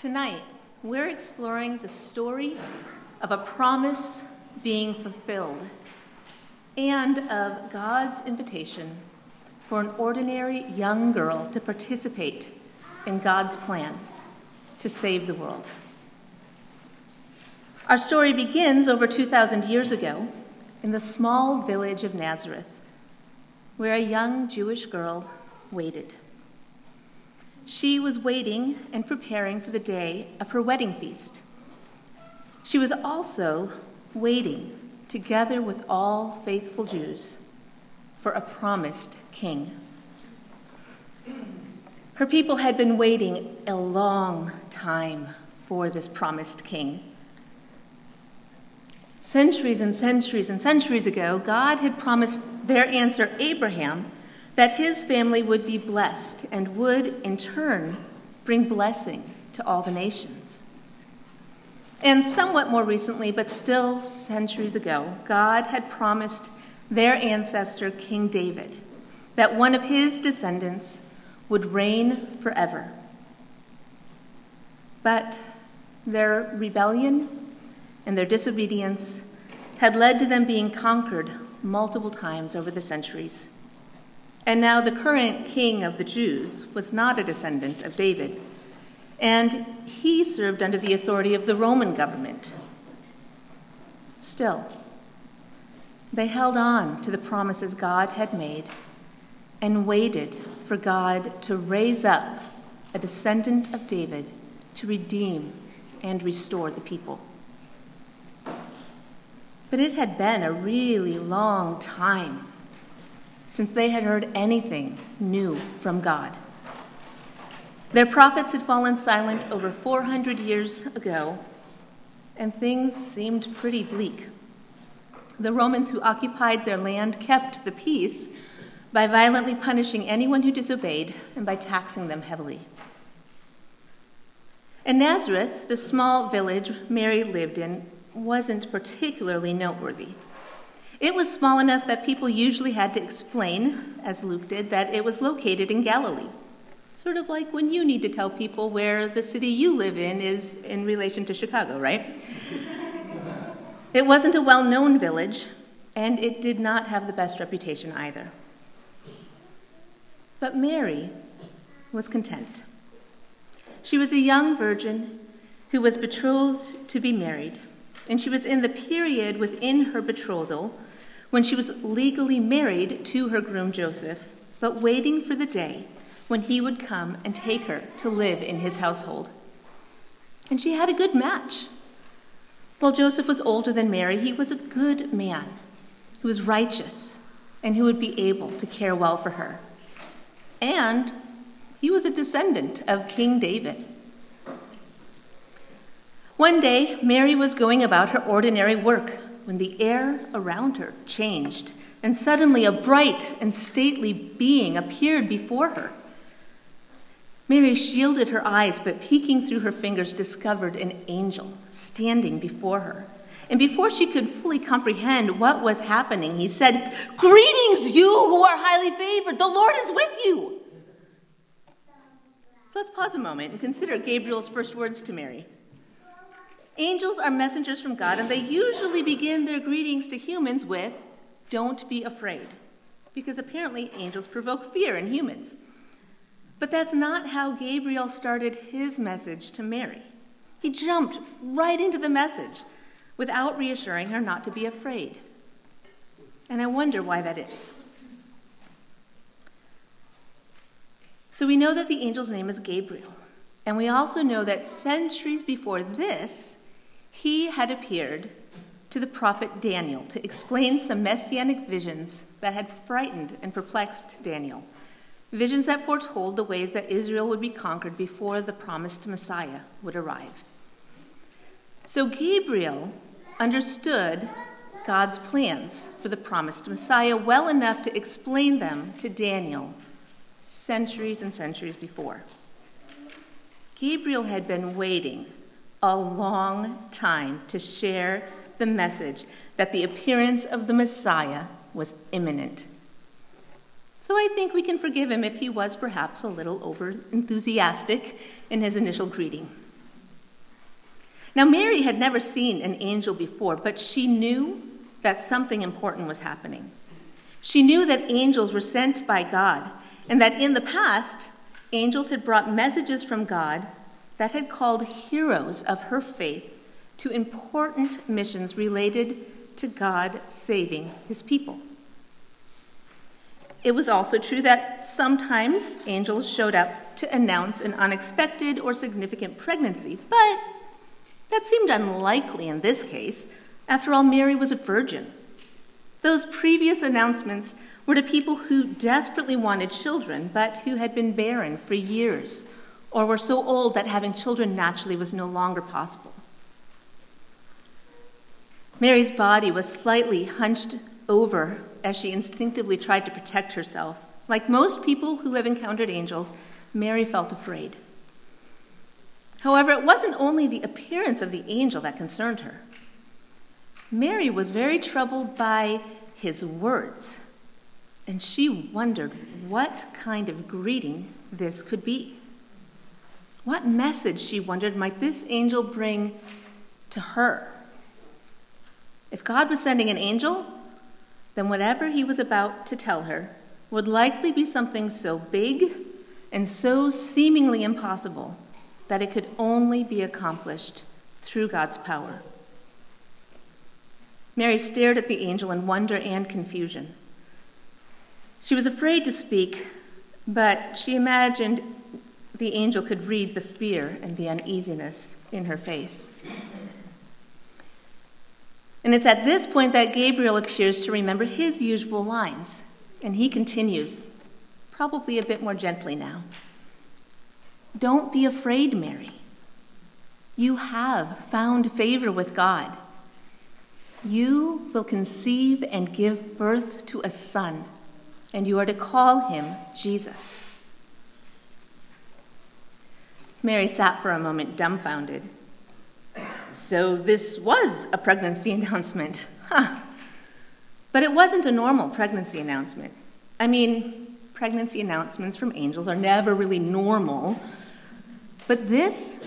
Tonight, we're exploring the story of a promise being fulfilled and of God's invitation for an ordinary young girl to participate in God's plan to save the world. Our story begins over 2,000 years ago in the small village of Nazareth, where a young Jewish girl waited. She was waiting and preparing for the day of her wedding feast. She was also waiting, together with all faithful Jews, for a promised king. Her people had been waiting a long time for this promised king. Centuries and centuries and centuries ago, God had promised their answer, Abraham, that his family would be blessed and would, in turn, bring blessing to all the nations. And somewhat more recently, but still centuries ago, God had promised their ancestor, King David, that one of his descendants would reign forever. But their rebellion and their disobedience had led to them being conquered multiple times over the centuries. And now the current king of the Jews was not a descendant of David, and he served under the authority of the Roman government. Still, they held on to the promises God had made and waited for God to raise up a descendant of David to redeem and restore the people. But it had been a really long time since they had heard anything new from God. Their prophets had fallen silent over 400 years ago, and things seemed pretty bleak. The Romans who occupied their land kept the peace by violently punishing anyone who disobeyed and by taxing them heavily. In Nazareth, the small village Mary lived in wasn't particularly noteworthy. It was small enough that people usually had to explain, as Luke did, that it was located in Galilee. Sort of like when you need to tell people where the city you live in is in relation to Chicago, right? it wasn't a well known village, and it did not have the best reputation either. But Mary was content. She was a young virgin who was betrothed to be married, and she was in the period within her betrothal when she was legally married to her groom Joseph, but waiting for the day when he would come and take her to live in his household. And she had a good match. While Joseph was older than Mary, he was a good man who was righteous and who would be able to care well for her. And he was a descendant of King David. One day, Mary was going about her ordinary work when the air around her changed, and suddenly a bright and stately being appeared before her. Mary shielded her eyes, but peeking through her fingers, discovered an angel standing before her. And before she could fully comprehend what was happening, he said, Greetings, you who are highly favored, the Lord is with you. So let's pause a moment and consider Gabriel's first words to Mary. Angels are messengers from God, and they usually begin their greetings to humans with, Don't be afraid, because apparently angels provoke fear in humans. But that's not how Gabriel started his message to Mary. He jumped right into the message without reassuring her not to be afraid. And I wonder why that is. So we know that the angel's name is Gabriel. And we also know that centuries before this, he had appeared to the prophet Daniel to explain some messianic visions that had frightened and perplexed Daniel. Visions that foretold the ways that Israel would be conquered before the promised Messiah would arrive. So Gabriel understood God's plans for the promised Messiah well enough to explain them to Daniel centuries and centuries before. Gabriel had been waiting a long time to share the message that the appearance of the Messiah was imminent. So I think we can forgive him if he was perhaps a little over enthusiastic in his initial greeting. Now, Mary had never seen an angel before, but she knew that something important was happening. She knew that angels were sent by God, and that in the past, angels had brought messages from God that had called heroes of her faith to important missions related to God saving his people. It was also true that sometimes angels showed up to announce an unexpected or significant pregnancy, but that seemed unlikely in this case. After all, Mary was a virgin. Those previous announcements were to people who desperately wanted children, but who had been barren for years, or were so old that having children naturally was no longer possible. Mary's body was slightly hunched over as she instinctively tried to protect herself. Like most people who have encountered angels, Mary felt afraid. However, it wasn't only the appearance of the angel that concerned her. Mary was very troubled by his words, and she wondered what kind of greeting this could be. What message, she wondered, might this angel bring to her? If God was sending an angel, then whatever he was about to tell her would likely be something so big and so seemingly impossible that it could only be accomplished through God's power. Mary stared at the angel in wonder and confusion. She was afraid to speak, but she imagined the angel could read the fear and the uneasiness in her face. And it's at this point that Gabriel appears to remember his usual lines. And he continues, probably a bit more gently now. Don't be afraid, Mary. You have found favor with God. You will conceive and give birth to a son, and you are to call him Jesus. Mary sat for a moment dumbfounded. So this was a pregnancy announcement. Huh. But it wasn't a normal pregnancy announcement. I mean, pregnancy announcements from angels are never really normal. But this,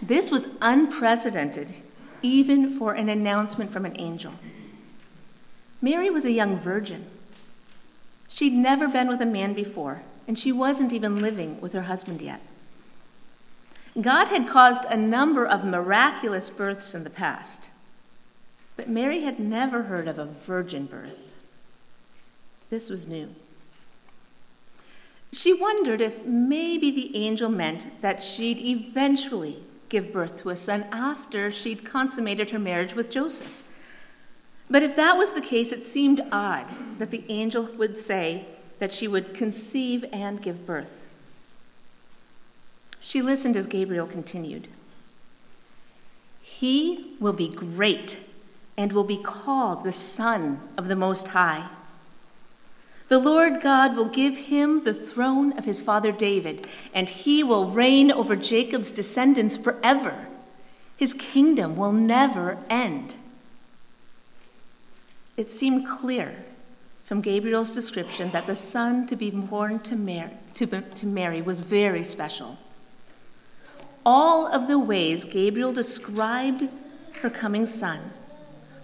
this was unprecedented, even for an announcement from an angel. Mary was a young virgin. She'd never been with a man before, and she wasn't even living with her husband yet. God had caused a number of miraculous births in the past, but Mary had never heard of a virgin birth. This was new. She wondered if maybe the angel meant that she'd eventually give birth to a son after she'd consummated her marriage with Joseph. But if that was the case, it seemed odd that the angel would say that she would conceive and give birth. She listened as Gabriel continued. He will be great and will be called the Son of the Most High. The Lord God will give him the throne of his father David, and he will reign over Jacob's descendants forever. His kingdom will never end. It seemed clear from Gabriel's description that the son to be born to Mary, to, to Mary was very special. All of the ways Gabriel described her coming son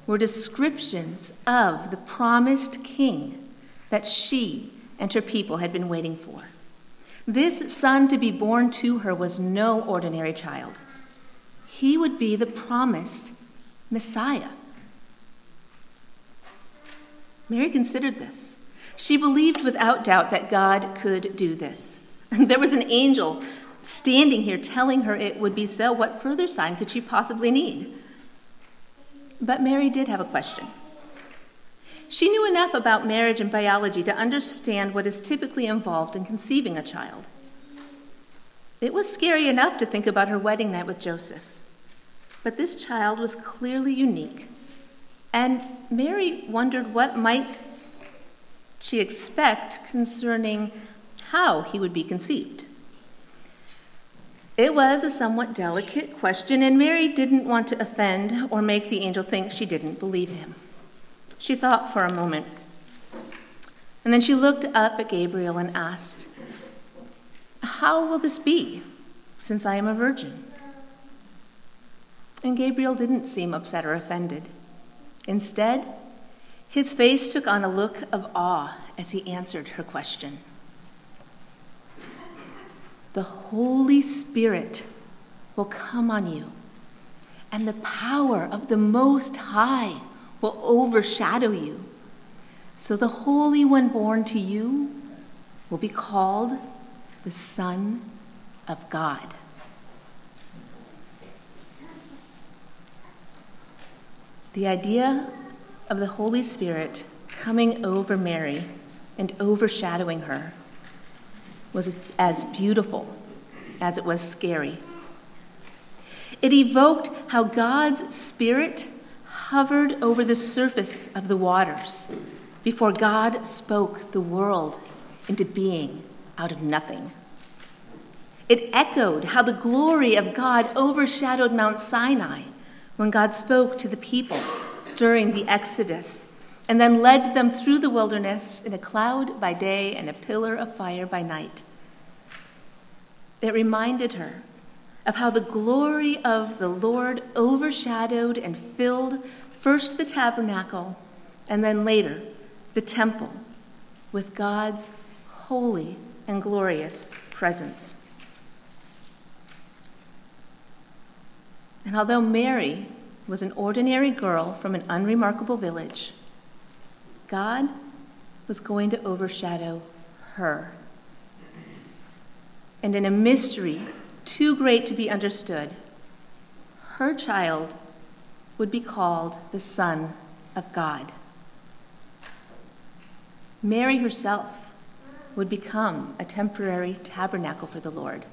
were descriptions of the promised king that she and her people had been waiting for. This son to be born to her was no ordinary child. He would be the promised Messiah. Mary considered this. She believed without doubt that God could do this. There was an angel standing here telling her it would be so. What further sign could she possibly need? But Mary did have a question. She knew enough about marriage and biology to understand what is typically involved in conceiving a child. It was scary enough to think about her wedding night with Joseph. But this child was clearly unique. And Mary wondered what might she expect concerning how he would be conceived. It was a somewhat delicate question, and Mary didn't want to offend or make the angel think she didn't believe him. She thought for a moment. And then she looked up at Gabriel and asked, How will this be, since I am a virgin? And Gabriel didn't seem upset or offended. Instead, his face took on a look of awe as he answered her question. The Holy Spirit will come on you, and the power of the Most High will overshadow you. So the Holy One born to you will be called the Son of God. The idea of the Holy Spirit coming over Mary and overshadowing her was as beautiful as it was scary. It evoked how God's Spirit hovered over the surface of the waters before God spoke the world into being out of nothing. It echoed how the glory of God overshadowed Mount Sinai when God spoke to the people during the Exodus and then led them through the wilderness in a cloud by day and a pillar of fire by night. It reminded her of how the glory of the Lord overshadowed and filled first the tabernacle and then later the temple with God's holy and glorious presence. And although Mary was an ordinary girl from an unremarkable village, God was going to overshadow her. And in a mystery too great to be understood, her child would be called the Son of God. Mary herself would become a temporary tabernacle for the Lord.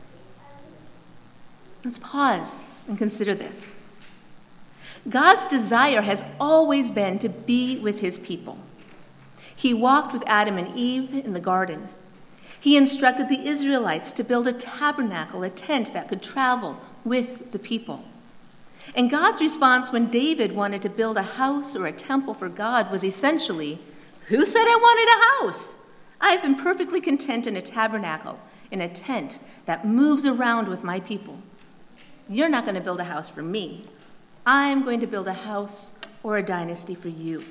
Let's pause and consider this. God's desire has always been to be with his people. He walked with Adam and Eve in the garden. He instructed the Israelites to build a tabernacle, a tent that could travel with the people. And God's response when David wanted to build a house or a temple for God was essentially, Who said I wanted a house? I've been perfectly content in a tabernacle, in a tent that moves around with my people. You're not going to build a house for me. I'm going to build a house or a dynasty for you.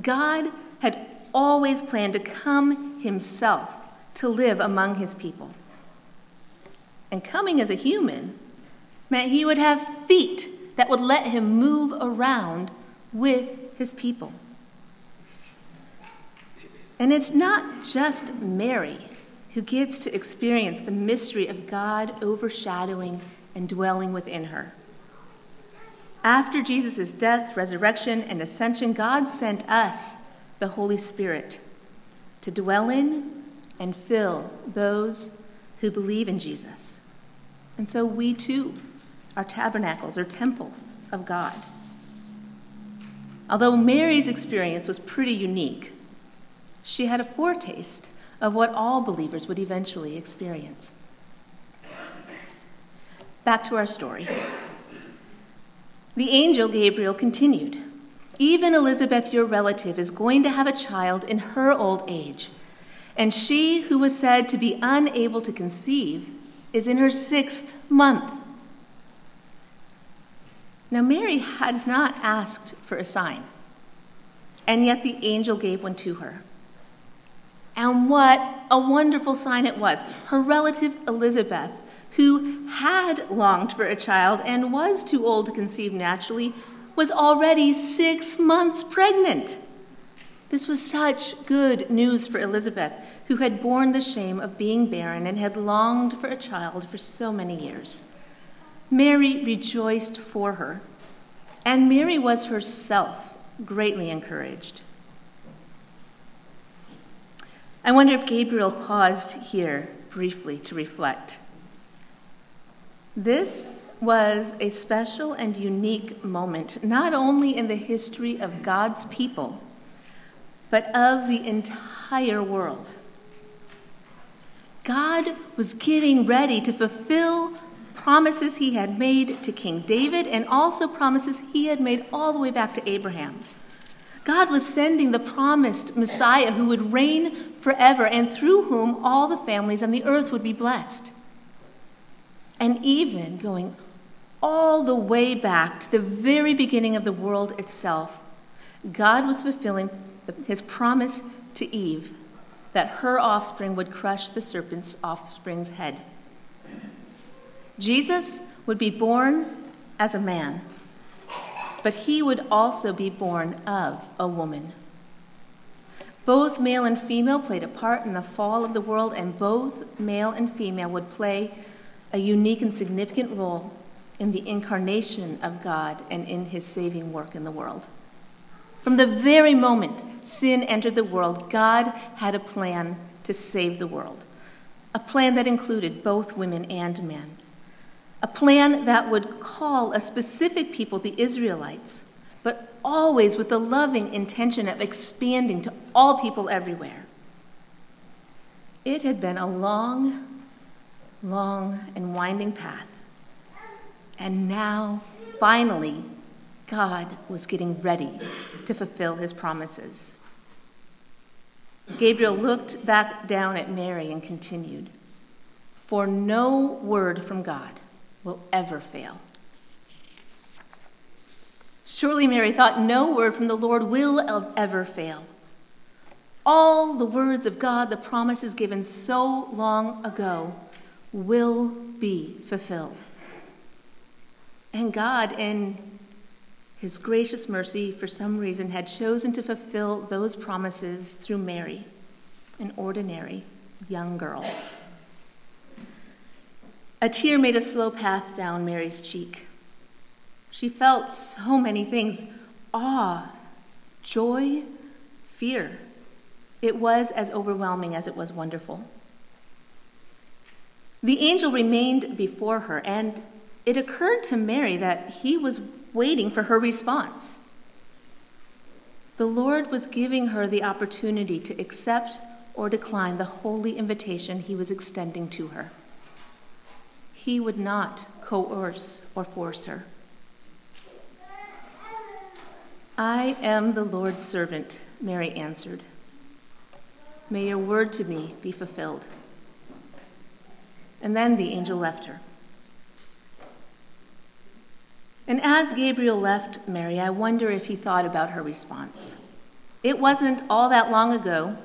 God had always planned to come himself to live among his people. And coming as a human meant he would have feet that would let him move around with his people. And it's not just Mary who gets to experience the mystery of God overshadowing and dwelling within her. After Jesus' death, resurrection, and ascension, God sent us the Holy Spirit to dwell in and fill those who believe in Jesus. And so we too are tabernacles or temples of God. Although Mary's experience was pretty unique, she had a foretaste of what all believers would eventually experience. Back to our story. The angel Gabriel continued Even Elizabeth, your relative, is going to have a child in her old age, and she who was said to be unable to conceive is in her sixth month. Now, Mary had not asked for a sign, and yet the angel gave one to her. And what a wonderful sign it was. Her relative Elizabeth, who had longed for a child and was too old to conceive naturally, was already six months pregnant. This was such good news for Elizabeth, who had borne the shame of being barren and had longed for a child for so many years. Mary rejoiced for her, and Mary was herself greatly encouraged. I wonder if Gabriel paused here briefly to reflect. This was a special and unique moment, not only in the history of God's people, but of the entire world. God was getting ready to fulfill promises he had made to King David and also promises he had made all the way back to Abraham. God was sending the promised Messiah who would reign forever and through whom all the families on the earth would be blessed. And even going all the way back to the very beginning of the world itself, God was fulfilling his promise to Eve that her offspring would crush the serpent's offspring's head. Jesus would be born as a man, but he would also be born of a woman. Both male and female played a part in the fall of the world, and both male and female would play a unique and significant role in the incarnation of God and in his saving work in the world. From the very moment sin entered the world, God had a plan to save the world, a plan that included both women and men, a plan that would call a specific people, the Israelites, but always with the loving intention of expanding to all people everywhere. It had been a long, long, and winding path. And now, finally, God was getting ready to fulfill his promises. Gabriel looked back down at Mary and continued, For no word from God will ever fail. Surely Mary thought, No word from the Lord will ever fail. All the words of God, the promises given so long ago, will be fulfilled. And God, in his gracious mercy, for some reason, had chosen to fulfill those promises through Mary, an ordinary young girl. A tear made a slow path down Mary's cheek. She felt so many things awe, joy, fear. It was as overwhelming as it was wonderful. The angel remained before her, and it occurred to Mary that he was waiting for her response. The Lord was giving her the opportunity to accept or decline the holy invitation he was extending to her. He would not coerce or force her. I am the Lord's servant, Mary answered. May your word to me be fulfilled. And then the angel left her. And as Gabriel left Mary, I wonder if he thought about her response. It wasn't all that long ago,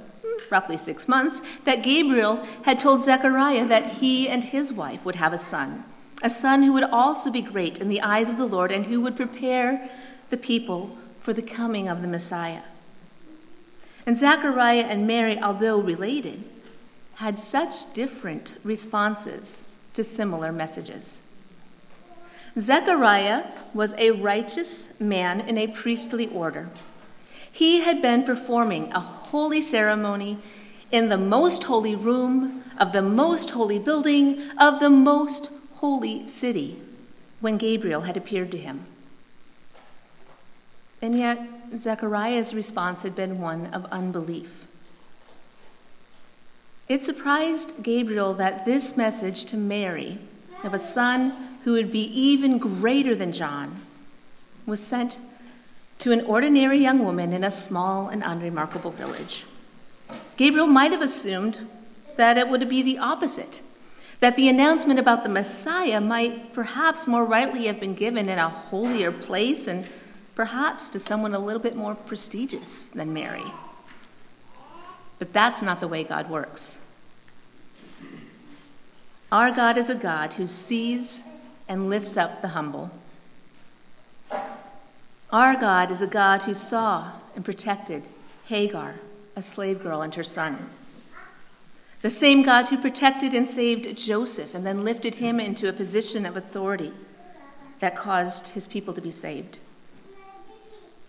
roughly six months, that Gabriel had told Zechariah that he and his wife would have a son, a son who would also be great in the eyes of the Lord and who would prepare the people for the coming of the Messiah. And Zechariah and Mary, although related, had such different responses to similar messages. Zechariah was a righteous man in a priestly order. He had been performing a holy ceremony in the most holy room of the most holy building of the most holy city when Gabriel had appeared to him. And yet, Zechariah's response had been one of unbelief. It surprised Gabriel that this message to Mary of a son who would be even greater than John was sent to an ordinary young woman in a small and unremarkable village. Gabriel might have assumed that it would be the opposite, that the announcement about the Messiah might perhaps more rightly have been given in a holier place and perhaps to someone a little bit more prestigious than Mary. But that's not the way God works. Our God is a God who sees and lifts up the humble. Our God is a God who saw and protected Hagar, a slave girl, and her son. The same God who protected and saved Joseph and then lifted him into a position of authority that caused his people to be saved.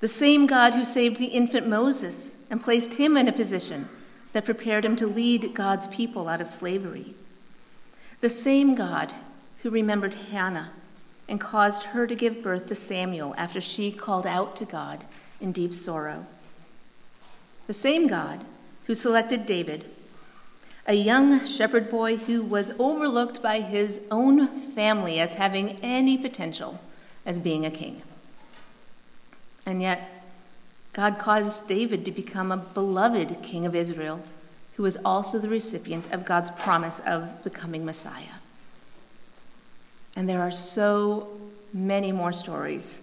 The same God who saved the infant Moses and placed him in a position that prepared him to lead God's people out of slavery. The same God who remembered Hannah and caused her to give birth to Samuel after she called out to God in deep sorrow. The same God who selected David, a young shepherd boy who was overlooked by his own family as having any potential as being a king. And yet, God caused David to become a beloved king of Israel, who was also the recipient of God's promise of the coming Messiah. And there are so many more stories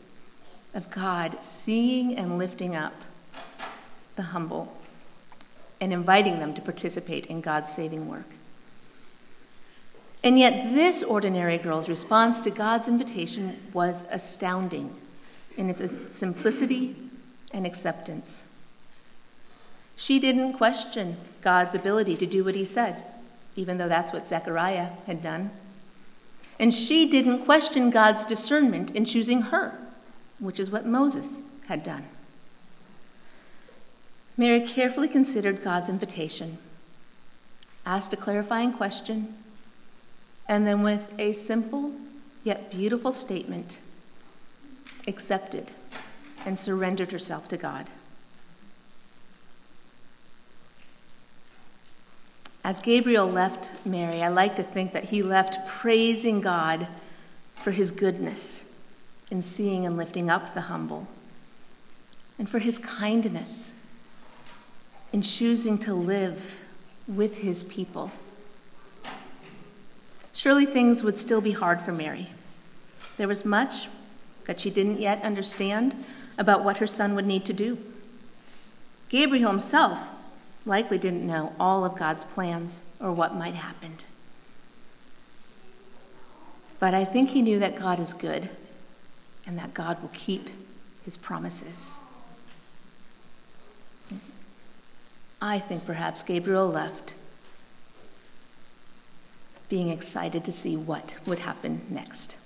of God seeing and lifting up the humble and inviting them to participate in God's saving work. And yet, this ordinary girl's response to God's invitation was astounding in its simplicity and acceptance. She didn't question God's ability to do what he said, even though that's what Zechariah had done. And she didn't question God's discernment in choosing her, which is what Moses had done. Mary carefully considered God's invitation, asked a clarifying question, and then, with a simple yet beautiful statement, accepted and surrendered herself to God. As Gabriel left Mary, I like to think that he left praising God for his goodness in seeing and lifting up the humble, and for his kindness in choosing to live with his people. Surely things would still be hard for Mary. There was much that she didn't yet understand about what her son would need to do. Gabriel himself likely didn't know all of God's plans or what might happen. But I think he knew that God is good and that God will keep his promises. I think perhaps Gabriel left being excited to see what would happen next.